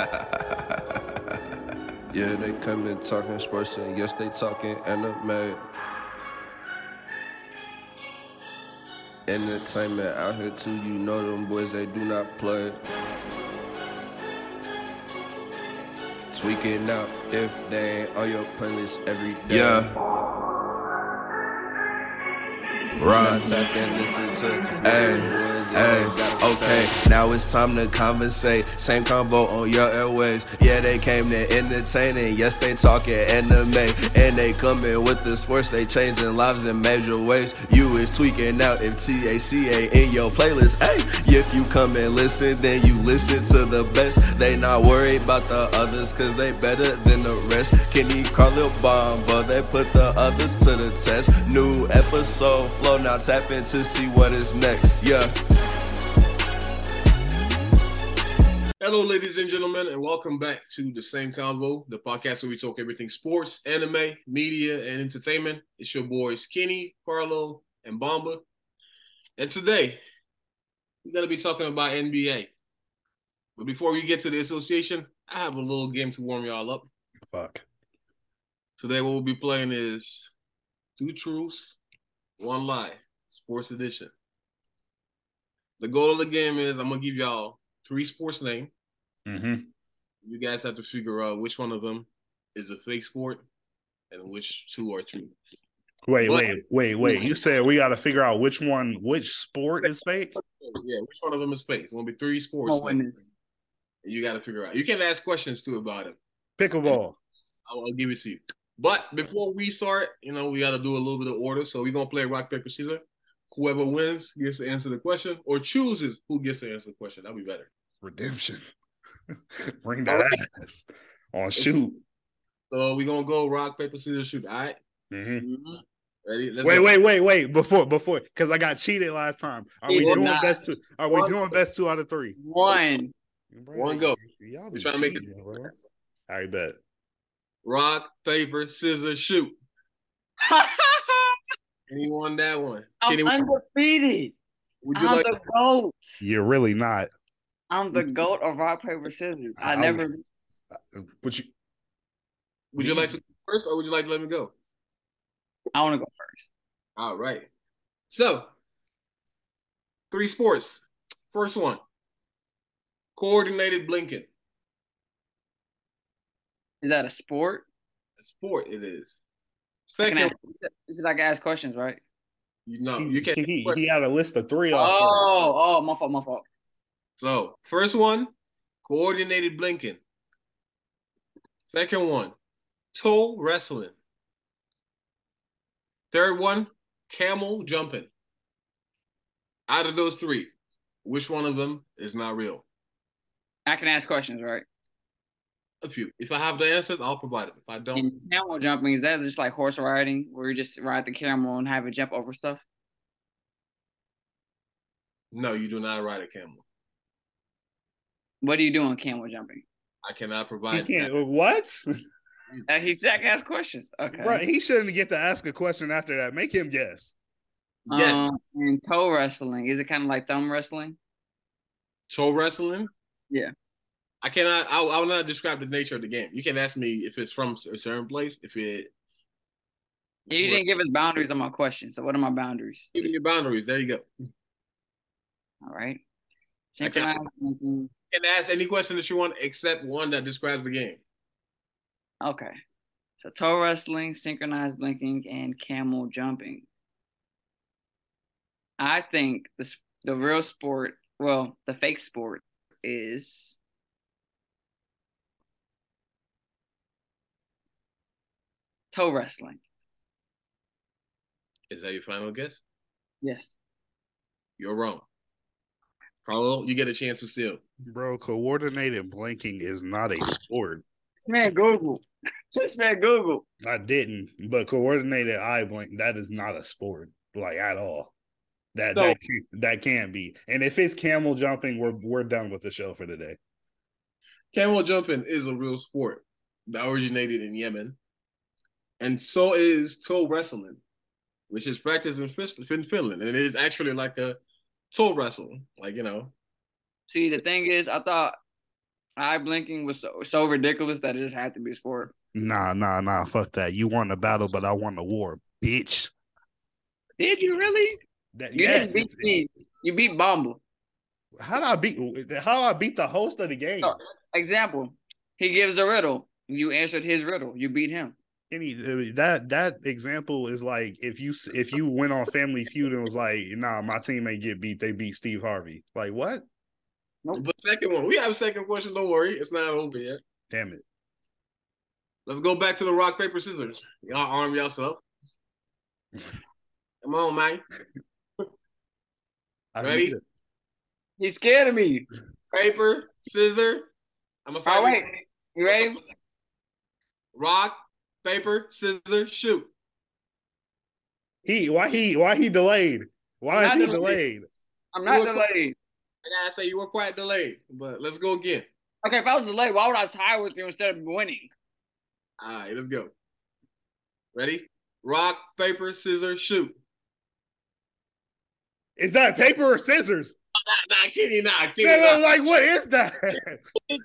yeah, they come in talking sports and yes, they talking anime. Entertainment out here too, you know them boys, they do not play. Tweaking out if they ain't on your playlist every day. Yeah. Right. Hey, hey, okay. Now it's time to conversate. Same convo on your airways. Yeah, they came to entertaining. Yes, they talking anime. And they coming with the sports. They changing lives in major ways. You is tweaking out if TACA in your playlist. Hey, if you come and listen, then you listen to the best. They not worried about the others, cause they better than the rest. Kenny Carlil bomb, but they put the others to the test. New episode flow now tap in to see what is next. Yeah. Hello, ladies and gentlemen, and welcome back to the same convo, the podcast where we talk everything sports, anime, media, and entertainment. It's your boys Kenny, Carlo, and Bomba. And today, we're gonna be talking about NBA. But before we get to the association, I have a little game to warm y'all up. Fuck. Today, what we'll be playing is two truths, one lie, sports edition. The goal of the game is I'm gonna give y'all three sports names. Mm-hmm. You guys have to figure out which one of them is a fake sport and which two are true. Wait, but, wait, wait, wait. You said we got to figure out which one, which sport is fake? Yeah, which one of them is fake? It's gonna be three sports. Oh, you got to figure out. You can ask questions too about it. Pickleball. I'll, I'll give it to you. But before we start, you know, we got to do a little bit of order. So we're gonna play rock paper scissors. Whoever wins gets to answer the question, or chooses who gets to answer the question. That'll be better. Redemption. Bring that ass on shoot. So we're gonna go rock paper scissors shoot. All right? mm-hmm. Mm-hmm. Ready? Let's wait, go. wait, wait, wait! Before, before, because I got cheated last time. Are we doing not. best two? Are we One. doing best two out of three? One. Bro, One go. Y'all be trying cheating, to make it. Bro. All right, bet rock, paper, scissors, shoot. He won that one? I'm Anyone? undefeated. Would you I'm like- the goat. You're really not. I'm the goat of rock, paper, scissors. I, I never. But you. Would you like to go first, or would you like to let me go? I want to go first. All right. So, three sports. First one, coordinated blinking. Is that a sport? A sport, it is. Second, ask, is it like ask questions, right? You know, you can't. He, he had a list of three. Oh, oh, my fault, my fault. So, first one, coordinated blinking. Second one, toe wrestling. Third one, camel jumping. Out of those three, which one of them is not real? I can ask questions, right? A few. If I have the answers, I'll provide them. If I don't, and camel jumping is that just like horse riding, where you just ride the camel and have it jump over stuff? No, you do not ride a camel. What do you do on camel jumping? I cannot provide. He can't, what? Uh, he said ask questions. Okay, right. He shouldn't get to ask a question after that. Make him guess. Yes. Um, and toe wrestling is it kind of like thumb wrestling? Toe wrestling? Yeah. I cannot. I, I will not describe the nature of the game. You can ask me if it's from a certain place. If it. You didn't give us boundaries on my question. So what are my boundaries? Giving your boundaries. There you go. All right. Synchronized. You can ask any question that you want except one that describes the game. Okay. So toe wrestling, synchronized blinking, and camel jumping. I think the the real sport, well, the fake sport is toe wrestling. Is that your final guess? Yes. You're wrong. Carlo, you get a chance to steal. Bro, coordinated blinking is not a sport. Man, Google. Just man, Google. I didn't, but coordinated eye blink, that is not a sport, like at all. That so, that can't, that can't be. And if it's camel jumping, we're we're done with the show for today. Camel jumping is a real sport that originated in Yemen, and so is toe wrestling, which is practiced in Finland, and it is actually like a toe wrestle, like you know. See, the thing is, I thought eye blinking was so, so ridiculous that it just had to be sport. Nah, nah, nah. Fuck that. You won the battle, but I won the war, bitch. Did you really? That, you yes, didn't beat me. You beat Bomba. How did I beat? How I beat the host of the game? So, example: He gives a riddle. You answered his riddle. You beat him. Any that that example is like if you if you went on Family Feud and was like, nah, my team ain't get beat. They beat Steve Harvey. Like what? Nope. But second one, we have a second question. Don't worry, it's not over yet. Damn it. Let's go back to the rock paper scissors. Y'all arm yourself. Come on, man. Ready? He's scared of me. Paper, scissor. I'm gonna start. Oh, wait. You ready? Rock, paper, scissor, shoot. He why he why he delayed? Why is he delayed? delayed? I'm not delayed. I gotta say you were quite delayed, but let's go again. Okay, if I was delayed, why would I tie with you instead of winning? All right, let's go. Ready? Rock, paper, scissors, shoot. Is that paper or scissors? Nah, nah, Kenny, nah, Kenny. nah. like, what is that?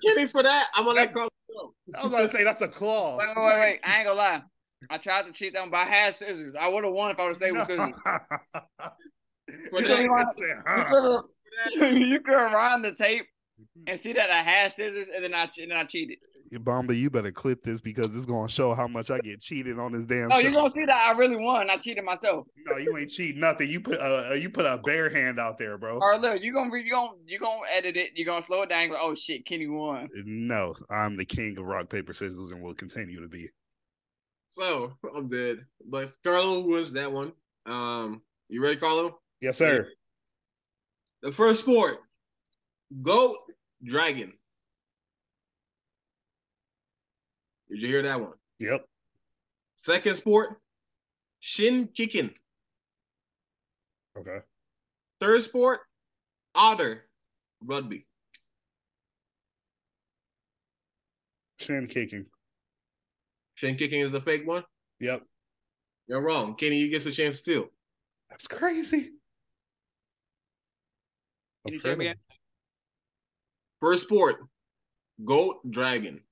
Kenny, for that, I'm gonna let Carl go. I was gonna say that's a claw. Wait, wait, wait, wait. I ain't gonna lie. I tried to cheat them, but I had scissors. I would have won if I would have stayed with scissors. you, that, you could the tape mm-hmm. and see that I had scissors, and then I and then I cheated. Bomba, you better clip this because it's gonna show how much I get cheated on this damn. No, you're gonna see that I really won. I cheated myself. No, you ain't cheating nothing. You put a you put a bare hand out there, bro. All right, look, you gonna you gonna you gonna edit it. You are gonna slow it down. Go, oh shit, Kenny won. No, I'm the king of rock paper scissors and will continue to be. So I'm dead, but Carlo wins that one. Um, you ready, Carlo? Yes, sir. The first sport, goat dragon. Did you hear that one? Yep. Second sport, shin kicking. Okay. Third sport, otter rugby. Shin kicking. Shin kicking is a fake one? Yep. You're wrong. Kenny, you get a chance still. That's crazy. Can you say again? First sport, goat dragon.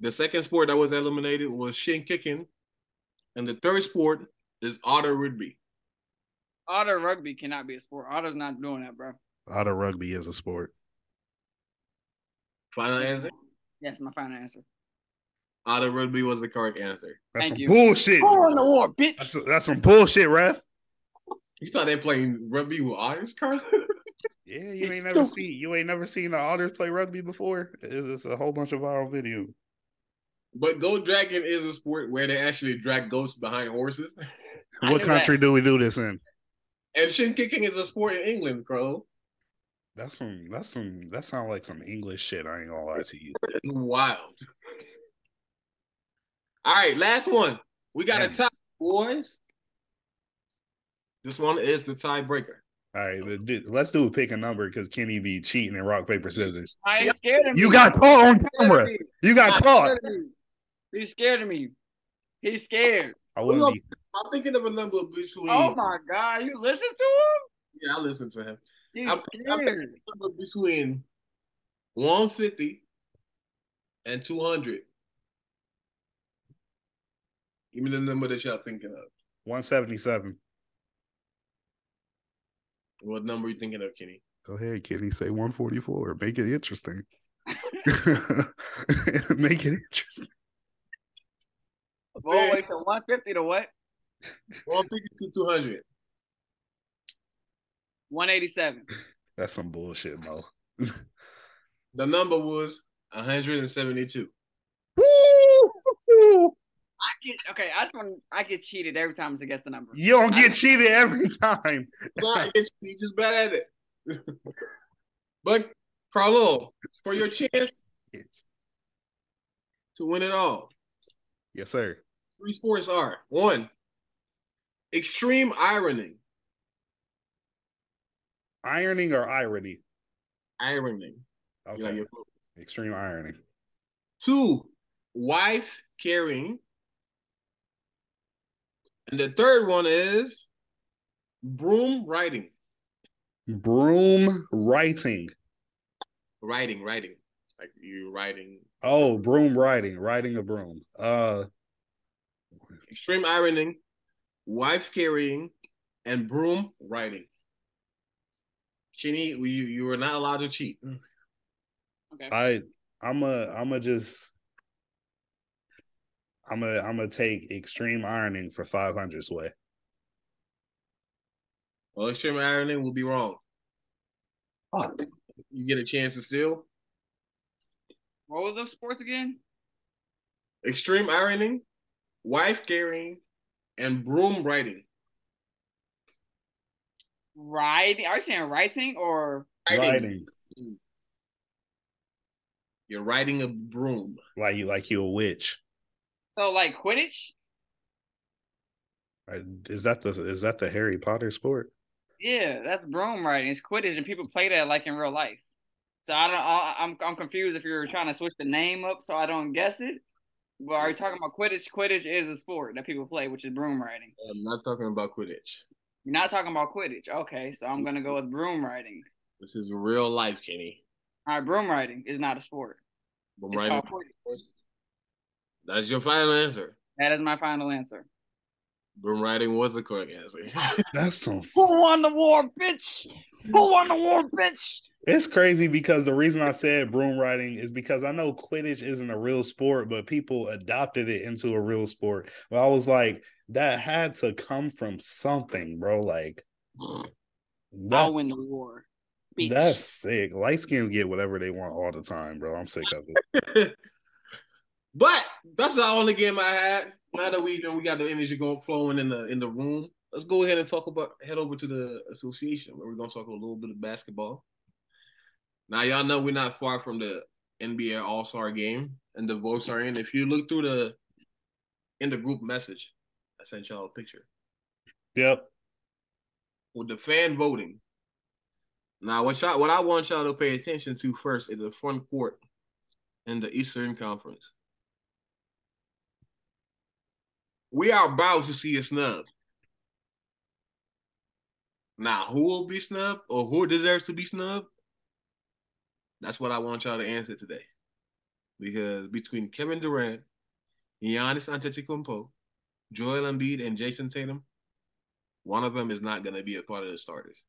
The second sport that was eliminated was shin kicking, and the third sport is otter rugby. Otter rugby cannot be a sport. Otter's not doing that, bro. Otter rugby is a sport. Final answer? Yes, my final answer. Otter rugby was the correct answer. That's Thank some you. bullshit. Who won the war, bitch? That's, that's some bullshit, ref. You thought they playing rugby with otters, Carl? yeah, you ain't never seen you ain't never seen the otters play rugby before. It's just a whole bunch of viral video. But goat dragon is a sport where they actually drag goats behind horses. what country that. do we do this in? And shin kicking is a sport in England, Carlo. That's some. That's some. That sounds like some English shit. I ain't gonna lie to you. Wild. All right, last one. We got Damn. a tie, boys. This one is the tiebreaker. All right, let's do a pick a number because Kenny be cheating in rock paper scissors. I ain't scared of you me. got caught on camera. You got caught. He's scared of me. He's scared. I will be. I'm thinking of a number between. Oh my god, you listen to him? Yeah, I listen to him. He's I'm, scared. I'm between 150 and 200. Give me the number that y'all thinking of. 177. What number are you thinking of, Kenny? Go ahead, Kenny. Say 144. Make it interesting. Make it interesting. Oh, wait, so 150 to what? 150 to 200. 187. That's some bullshit, Mo. the number was 172. I get okay. I just want I get cheated every time it's against the number. You don't get cheated every time. you just bad at it. but Carlo, for your chance to win it all. Yes, sir. Three sports are one, extreme ironing. Ironing or irony? Ironing. Okay. Like extreme irony. Two, wife carrying. And the third one is broom writing. Broom writing. Writing, writing. Like you riding. Oh, broom riding, riding a broom. Uh extreme ironing, wife carrying, and broom riding. Kenny, you you were not allowed to cheat. Okay. I I'm a I'm a just I'm a I'm gonna take extreme ironing for 500 sway. Well, extreme ironing will be wrong. Oh. You get a chance to steal. What was those sports again? Extreme ironing, wife carrying, and broom riding. Riding? Are you saying writing or riding? riding. You're riding a broom. Like you like you a witch. So like Quidditch? Uh, is that the is that the Harry Potter sport? Yeah, that's broom riding. It's Quidditch, and people play that like in real life. So I don't. I, I'm I'm confused if you're trying to switch the name up so I don't guess it. Well, are you talking about Quidditch? Quidditch is a sport that people play, which is broom riding. I'm not talking about Quidditch. You're not talking about Quidditch. Okay, so I'm gonna go with broom riding. This is real life, Kenny. All right, broom riding is not a sport. Broom it's riding. That's your final answer. That is my final answer. Broom riding was the correct answer. That's so. Who won the war, bitch? Who won the war, bitch? It's crazy because the reason I said broom riding is because I know Quidditch isn't a real sport, but people adopted it into a real sport. But I was like, that had to come from something, bro. Like, oh, I'll win the war. Beach. That's sick. Light skins get whatever they want all the time, bro. I'm sick of it. but that's the only game I had. Now that we you know we got the energy going flowing in the in the room, let's go ahead and talk about head over to the association where we're gonna talk a little bit of basketball. Now y'all know we're not far from the NBA All Star game, and the votes are in. If you look through the in the group message, I sent y'all a picture. Yep. With the fan voting. Now, what y'all, what I want y'all to pay attention to first is the front court in the Eastern Conference. We are about to see a snub. Now, who will be snubbed or who deserves to be snubbed? That's what I want y'all to answer today. Because between Kevin Durant, Giannis Antetokounmpo, Joel Embiid, and Jayson Tatum, one of them is not going to be a part of the starters.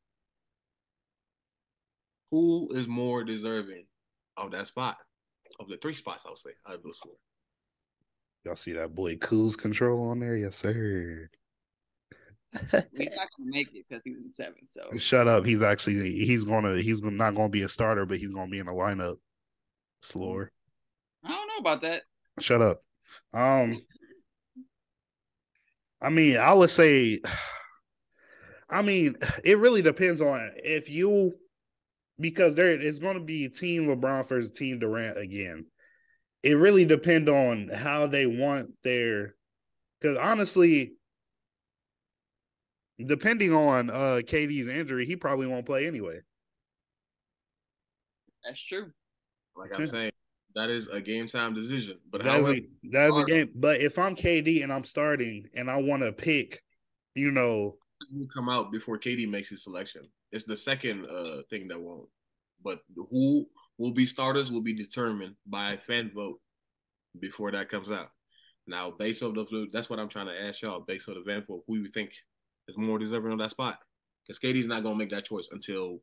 Who is more deserving of that spot? Of the three spots, I'll say, out of those four. Y'all see that boy Cools Control on there? Yes, sir. he's not gonna make it because he's in seven. So shut up. He's actually he's gonna he's not gonna be a starter, but he's gonna be in the lineup. Slower. I don't know about that. Shut up. Um, I mean, I would say, I mean, it really depends on if you because there is going to be team LeBron versus team Durant again. It really depends on how they want their because honestly, depending on uh KD's injury, he probably won't play anyway. That's true. Like I'm saying, that is a game time decision. But that's a, that's a game. But if I'm KD and I'm starting and I want to pick, you know, will come out before KD makes his selection. It's the second uh thing that won't. But who will be starters will be determined by fan vote before that comes out. Now, based on the that's what I'm trying to ask y'all. Based on the fan vote, who you think is more deserving of that spot? Because KD's not gonna make that choice until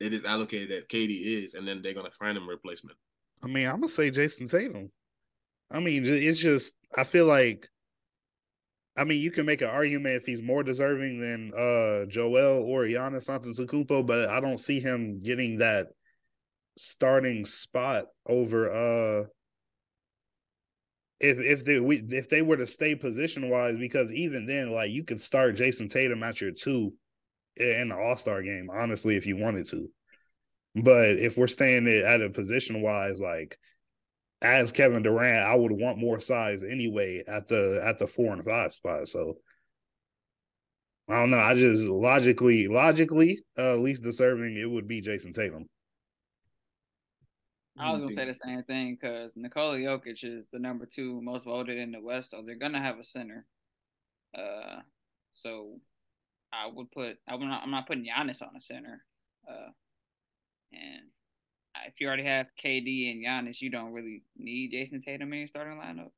it is allocated that Katie is, and then they're gonna find him a replacement. I mean, I'm gonna say Jayson Tatum. I mean, it's just I feel like I mean, you can make an argument if he's more deserving than uh Joel or Giannis Antetokounmpo, but I don't see him getting that starting spot over uh if if they we, if they were to stay position wise, because even then, like you could start Jayson Tatum at your two, in the All Star game. Honestly, if you wanted to, but if we're staying it at a position wise, like as Kevin Durant, I would want more size anyway at the at the four and five spot. So I don't know. I just logically, logically, uh, least deserving it would be Jayson Tatum. I was gonna say the same thing because Nikola Jokic is the number two most voted in the West, so they're gonna have a center. Uh, so I would put I'm not I'm not putting Giannis on a center. Uh, and if you already have KD and Giannis, you don't really need Jayson Tatum in your starting lineup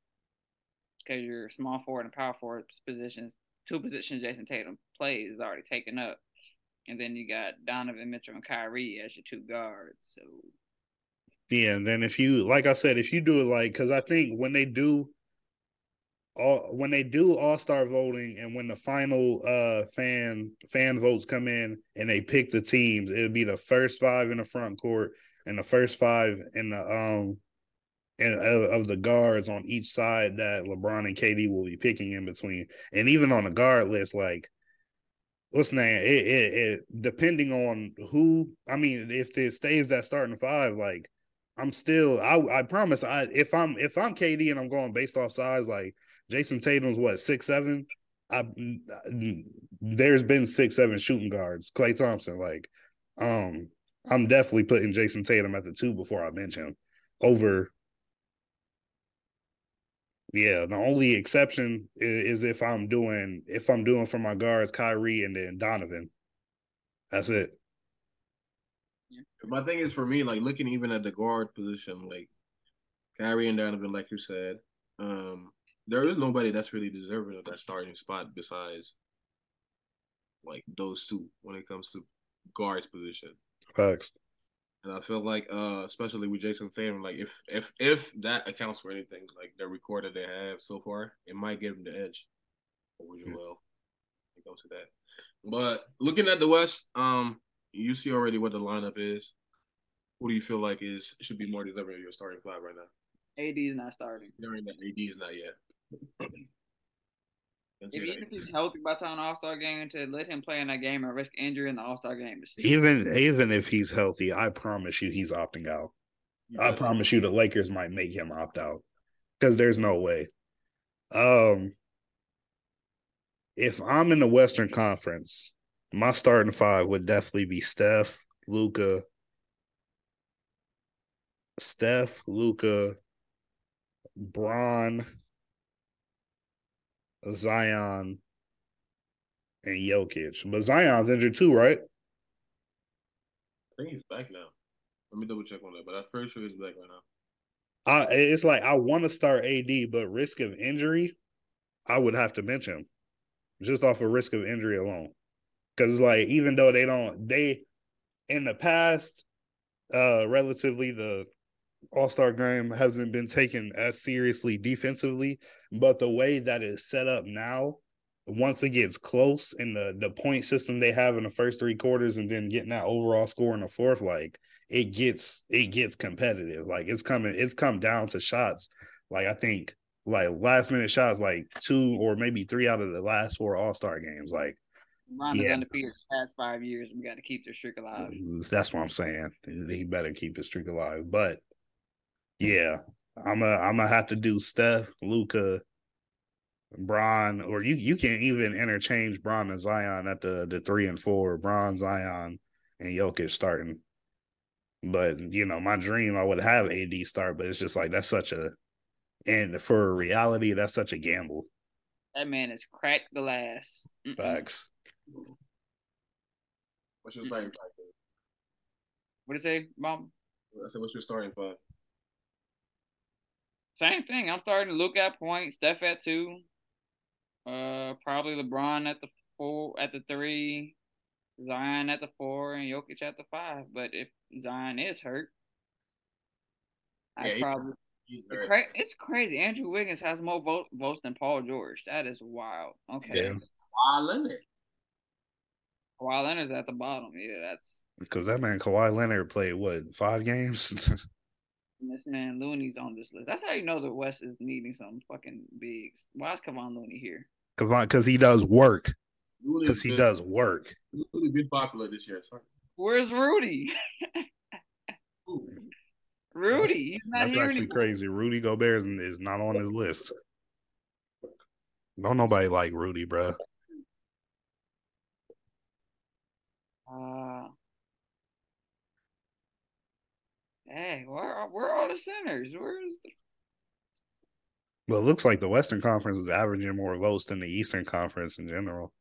because your small forward and power forward positions, two positions Jayson Tatum plays is already taken up, and then you got Donovan Mitchell and Kyrie as your two guards. So yeah, then if you like I said, if you do it like because I think when they do all when they do all star voting and when the final uh fan fan votes come in and they pick the teams, it'll be the first five in the front court and the first five in the um and of the guards on each side that LeBron and KD will be picking in between. And even on the guard list, like what's name? It, it, it depending on who. I mean, if it stays that starting five, like I'm still. I I promise. I if I'm if I'm KD and I'm going based off size, like Jayson Tatum's what six seven. I there's been six seven shooting guards. Klay Thompson, like, um, I'm definitely putting Jayson Tatum at the two before I bench him over. Yeah, the only exception is, is if I'm doing if I'm doing for my guards Kyrie and then Donovan. That's it. My thing is for me, like looking even at the guard position, like Kyrie and Donovan, like you said, um, there is nobody that's really deserving of that starting spot besides like those two when it comes to guards position. Facts. And I feel like, uh, especially with Jayson Tatum, like if if if that accounts for anything, like the record that they have so far, it might give them the edge over Joel. Yeah. It goes to that. But looking at the West, um, you see already what the lineup is. Who do you feel like is should be more deserving of your starting five right now? AD is not starting. During that, AD is not yet. If even if he's healthy by time All Star game, to let him play in that game and risk injury in the All Star game. Even even if he's healthy, I promise you he's opting out. I promise you the Lakers might make him opt out because there's no way. Um, if I'm in the Western Conference, my starting five would definitely be Steph, Luka, Steph, Luka, Bron, Zion, and Jokic. But Zion's injured too, right? I think he's back now. Let me double check on that, but I'm pretty sure he's back right now. I, it's like I want to start AD, but risk of injury, I would have to bench him just off of risk of injury alone. Because like even though they don't, they in the past, uh, relatively the all Star game hasn't been taken as seriously defensively, but the way that it's set up now, once it gets close and the the point system they have in the first three quarters, and then getting that overall score in the fourth, like it gets it gets competitive. Like it's coming, it's come down to shots. Like I think like last minute shots, like two or maybe three out of the last four All Star games, like. Ronda's yeah. undefeated past five years. We got to keep the streak alive. Mm, that's what I'm saying. He better keep the streak alive. But yeah, I'm a I'm gonna have to do Steph, Luka, Bron, or you you can even interchange Bron and Zion at the the three and four. Bron, Zion, and Jokic starting. But you know, my dream I would have AD start, but it's just like that's such a and for reality, that's such a gamble. That man is cracked glass. Mm-mm. Facts. What's your starting five? What do you say, Mom? I said, what's your starting five? Same thing. I'm starting to look at point, Steph at two. Uh, probably LeBron at the four, at the three, Zion at the four, and Jokic at the five. But if Zion is hurt, I probably. He's it's, cra- it's crazy. Andrew Wiggins has more vote- votes than Paul George. That is wild. Okay. Yeah. Kawhi Leonard. Kawhi Leonard's at the bottom. Yeah, that's because that man Kawhi Leonard played what five games. this man Looney's on this list. That's how you know the West is needing some fucking bigs. Why is Kevon Looney here? Kevon, because he does work. because he does work. Really been popular this year. Sorry. Where's Rudy? Rudy, he's not That's here actually anymore. crazy. Rudy Gobert is not on his list. Don't nobody like Rudy, bro. Uh, hey, where are, where are all the centers? Where's the But it looks like the Western Conference is averaging more lows than the Eastern Conference in general.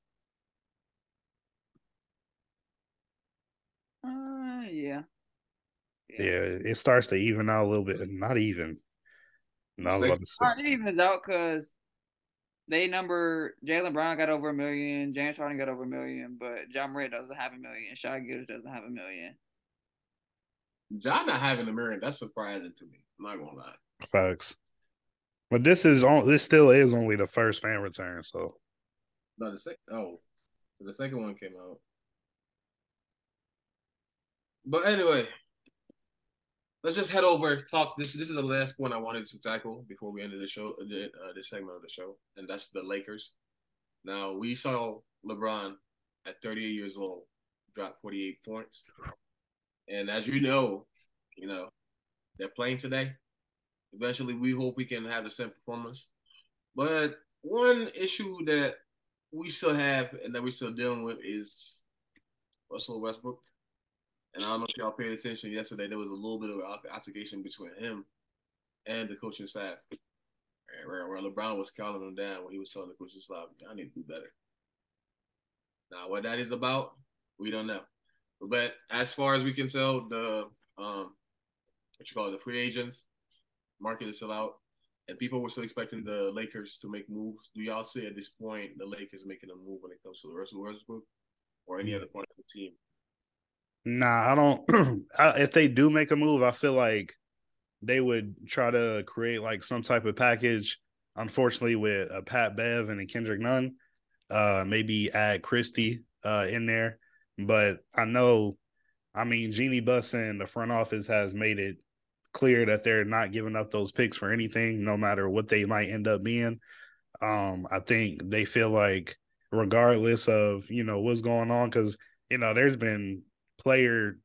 uh yeah. Yeah, it starts to even out a little bit. Not even. No, I about to. Not even out because they number Jaylen Brown got over a million, James Harden got over a million, but Ja Morant doesn't have a million, Shai Gilgeous doesn't have a million. John not having a million, that's surprising to me. I'm not gonna lie. Facts. But this is on. This still is only the first fan return. So No, the second oh, the second one came out. But anyway, let's just head over. Talk. This this is the last point I wanted to tackle before we ended the show, the, uh, this segment of the show, and that's the Lakers. Now we saw LeBron at 38 years old drop 48 points, and as you know, you know they're playing today. Eventually, we hope we can have the same performance. But one issue that we still have and that we're still dealing with is Russell Westbrook. And I don't know if y'all paid attention yesterday. There was a little bit of an altercation between him and the coaching staff, where, where LeBron was calling him down when he was telling the coaching staff, "I need to do better." Now, what that is about, we don't know. But as far as we can tell, the um, what you call it, the free agents market is still out, and people were still expecting the Lakers to make moves. Do y'all see at this point the Lakers making a move when it comes to the Russell Westbrook or any other part of the team? Nah, I don't. I, if they do make a move, I feel like they would try to create like some type of package. Unfortunately, with a Pat Bev and a Kendrick Nunn, uh, maybe add Christie uh in there. But I know, I mean, Jeanie Buss and the front office has made it clear that they're not giving up those picks for anything, no matter what they might end up being. Um, I think they feel like, regardless of you know what's going on, because you know there's been player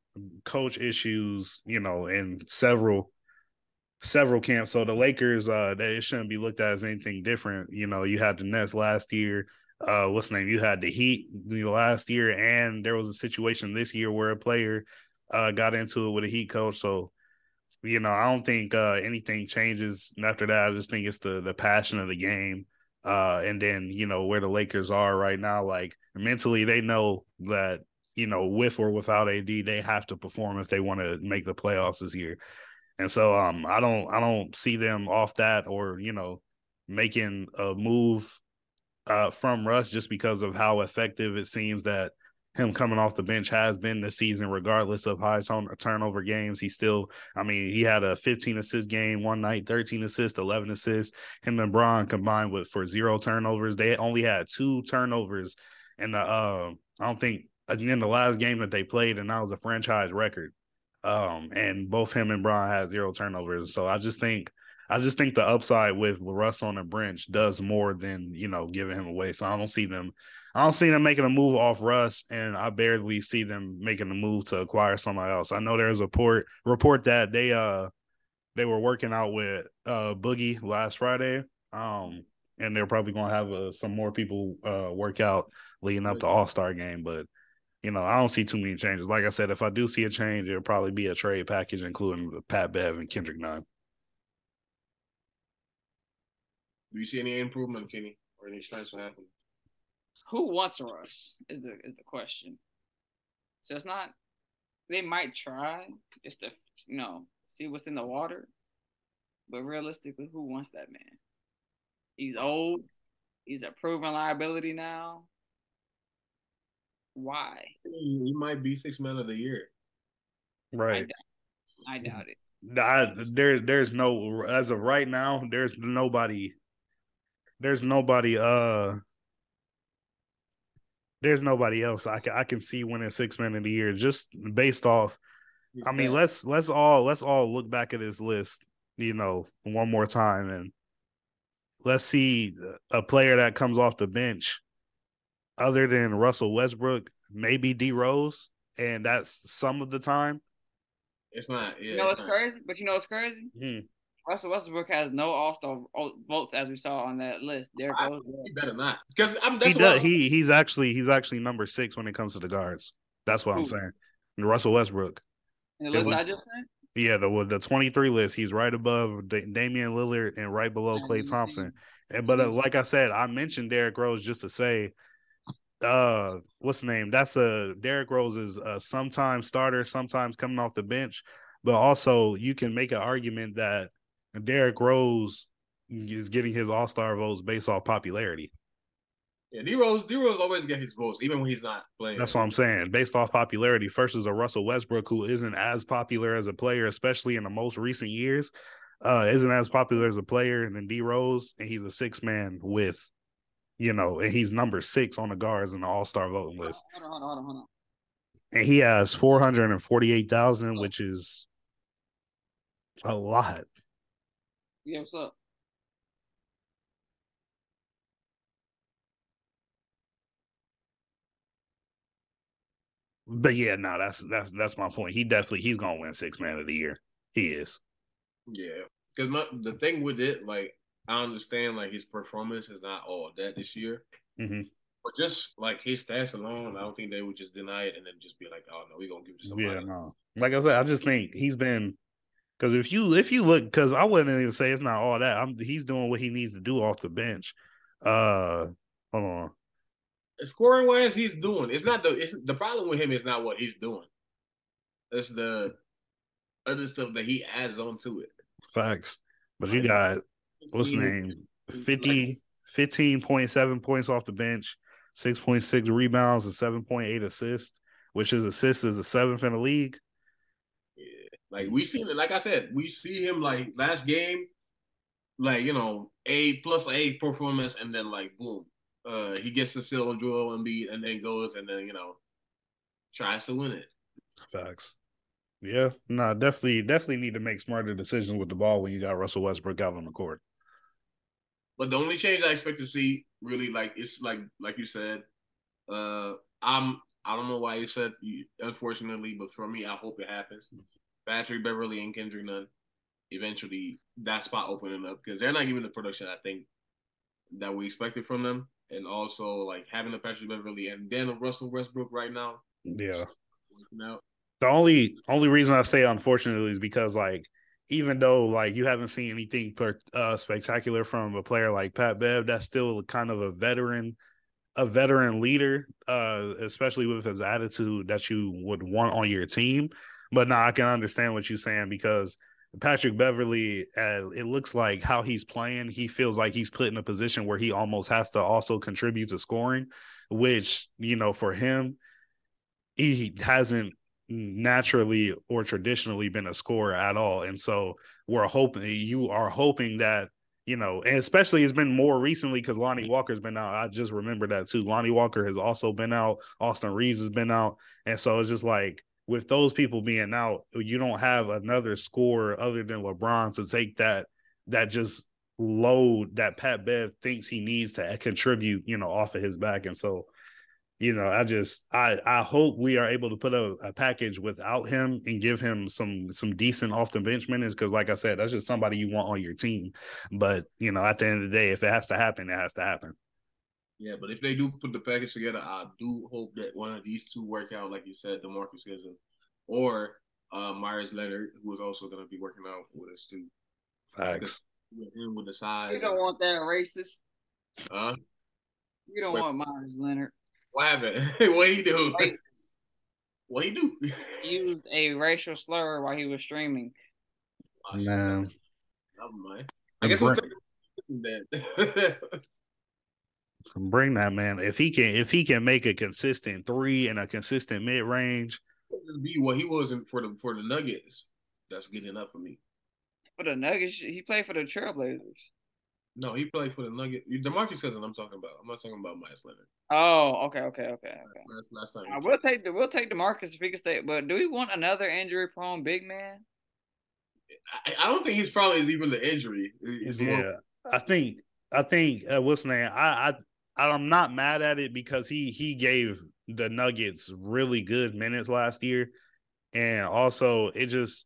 coach issues, you know, in several several camps. So the Lakers, uh, they it shouldn't be looked at as anything different. You know, you had the Nets last year. Uh, what's the name? You had the Heat last year, and there was a situation this year where a player uh got into it with a Heat coach. So, you know, I don't think uh anything changes after that. I just think it's the the passion of the game. Uh, and then you know where the Lakers are right now, like mentally, they know that you know, with or without AD, they have to perform if they want to make the playoffs this year. And so um I don't I don't see them off that or, you know, making a move uh from Russ just because of how effective it seems that him coming off the bench has been this season, regardless of high turnover games. He still, I mean, he had a 15 assist game one night, 13 assists, 11 assists. Him and Bron combined with for zero turnovers. They only had two turnovers in the, uh, I don't think in the last game that they played, and that was a franchise record. Um, and both him and Bron had zero turnovers. So I just think, I just think the upside with Russ on the bench does more than you know giving him away. So I don't see them, I don't see them making a move off Russ, and I barely see them making a move to acquire somebody else. I know there's a report report that they uh they were working out with uh Boogie last Friday. Um, and they're probably gonna have uh, some more people uh work out leading up to All Star game, but you know, I don't see too many changes. Like I said, if I do see a change, it'll probably be a trade package, including Pat Bev and Kendrick Nunn. Do you see any improvement, Kenny, or any chance to happen? Who wants Russ is the is the question. So it's not. They might try just to you know see what's in the water, but realistically, who wants that man? He's old. He's a proven liability now. Why? He might be six man of the year. Right. I doubt, I doubt it. I, there's there's no as of right now. There's nobody. There's nobody. Uh. There's nobody else I can I can see winning six man of the year just based off. I mean, let's let's all let's all look back at this list, you know, one more time and let's see a player that comes off the bench other than Russell Westbrook, maybe D Rose, and that's some of the time. It's not. Yeah, you know it's what's crazy? But you know what's crazy? Hmm. Russell Westbrook has no All Star votes as we saw on that list. Derrick I- Rose. He better not because I'm. He That's what does. I'm- He he's actually he's actually number six when it comes to the guards. That's what I'm saying. And Russell Westbrook. In the list was- I just sent. Yeah, the the 23 list. He's right above Da- Damian Lillard and right below Klay. Thompson. And but uh, Mhm. like I said, I mentioned Derrick Rose just to say, uh, what's the name? That's a Derrick Rose is a sometimes starter, sometimes coming off the bench. But also, you can make an argument that Derrick Rose is getting his All Star votes based off popularity. Yeah, D Rose. D Rose always get his votes, even when he's not playing. That's what I'm saying. Based off popularity, versus a Russell Westbrook who isn't as popular as a player, especially in the most recent years, uh, isn't as popular as a player and then D Rose, and he's a six man with, you know, and he's number six on the guards in the All Star voting list, Hold on, hold on, hold on, hold on. and he has four hundred and forty eight thousand, which is a lot. Yeah, what's up? But yeah, no, that's that's that's my point. He definitely he's gonna win six man of the year. He is. Yeah, because the thing with it, like I understand, like his performance is not all that this year, Mhm. but just like his stats alone, I don't think they would just deny it and then just be like, "Oh no, we're gonna give it to somebody." Yeah, no. Like I said, I just think he's been because if you if you look because I wouldn't even say it's not all that. I'm he's doing what he needs to do off the bench. Uh, hold on. Scoring wise, he's doing. It's not the. It's the problem with him is not what he's doing. It's the other stuff that he adds on to it. Facts. But you got what's name? 50, 15.7 points off the bench, 6.6 rebounds, and 7.8 assists, which is assists is the seventh in the league. Yeah. Like we seen it, like I said, we see him like last game, like you know, A plus A performance, and then like boom. Uh he gets the seal on Joel Embiid and then goes and then, you know, tries to win it. Facts. Yeah, no, definitely, definitely need to make smarter decisions with the ball when you got Russell Westbrook out on the court. But the only change I expect to see really like it's like like you said, uh I'm I don't know why you said you, unfortunately, but for me I hope it happens. Patrick Beverley and Kendrick Nunn eventually that spot opening up because they're not giving the production I think that we expected from them. And also like having a Patrick Beverley and then a Russell Westbrook right now. Yeah. out. The only only reason I say unfortunately is because like even though like you haven't seen anything uh, spectacular from a player like Pat Bev, that's still kind of a veteran, a veteran leader, uh, especially with his attitude that you would want on your team. But now I can understand what you're saying because Patrick Beverley, uh, it looks like how he's playing, he feels like he's put in a position where he almost has to also contribute to scoring, which you know for him, he hasn't naturally or traditionally been a scorer at all. And so we're hoping you are hoping that, you know, and especially it's been more recently because Lonnie Walker's been out. I just remember that too. Lonnie Walker has also been out. Austin Reaves has been out. And so it's just like with those people being out, you don't have another scorer other than LeBron to take that that just load that Pat Bev thinks he needs to contribute, you know, off of his back. And so you know, I just I I hope we are able to put a, a package without him and give him some some decent off the bench minutes because, like I said, that's just somebody you want on your team. But you know, at the end of the day, if it has to happen, it has to happen. Yeah, but if they do put the package together, I do hope that one of these two work out, like you said, DeMarcus Cousins or uh, Meyers Leonard, who is also going to be working out with us too. Facts. With him with the size. You don't want that racist. Huh? You don't Wait. want Meyers Leonard. What happened? what he do? Racist. What he do? He used a racial slur while he was streaming. Shit. Man, Never mind. I guess we'll take that. bring that man. If he can, if he can make a consistent three and a consistent mid range, just be what he wasn't for the for the Nuggets. That's good enough for me. For the Nuggets, he played for the Trailblazers. No, he played for the Nuggets. Demarcus Cousins. I'm talking about. I'm not talking about Meyers Leonard. Oh, okay, okay, okay, okay. Last last time. he I played. will take the we'll take Demarcus if he can stay. But do we want another injury prone big man? I, I don't think his problem is even the injury. It's yeah, more I think I think uh, what's the name? I, I I'm not mad at it because he he gave the Nuggets really good minutes last year, and also it just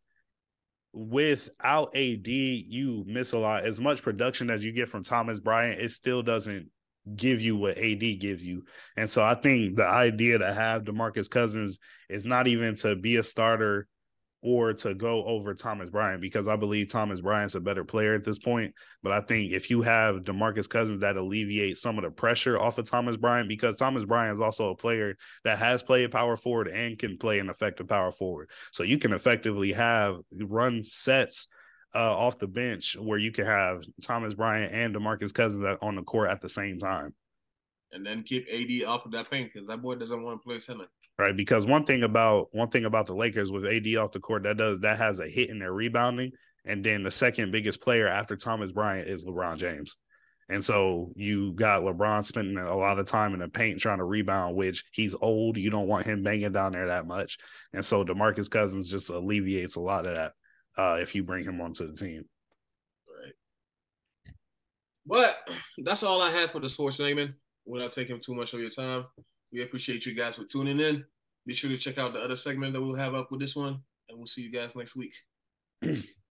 without AD you miss a lot. As much production as you get from Thomas Bryant, it still doesn't give you what AD gives you. And so I think the idea to have DeMarcus Cousins is not even to be a starter or to go over Thomas Bryant because I believe Thomas Bryant's a better player at this point. But I think if you have DeMarcus Cousins that alleviates some of the pressure off of Thomas Bryant because Thomas Bryant is also a player that has played power forward and can play an effective power forward. So you can effectively have run sets uh, off the bench where you can have Thomas Bryant and DeMarcus Cousins on the court at the same time. And then keep AD off of that paint because that boy doesn't want to play center right? Because one thing about one thing about the Lakers with AD off the court that does that has a hit in their rebounding, and then the second biggest player after Thomas Bryant is LeBron James. And so you got LeBron spending a lot of time in the paint trying to rebound, which he's old. You don't want him banging down there that much. And so DeMarcus Cousins just alleviates a lot of that uh, if you bring him onto the team. Right. But that's all I have for the sports segment without taking too much of your time. We appreciate you guys for tuning in. Be sure to check out the other segment that we'll have up with this one, and we'll see you guys next week.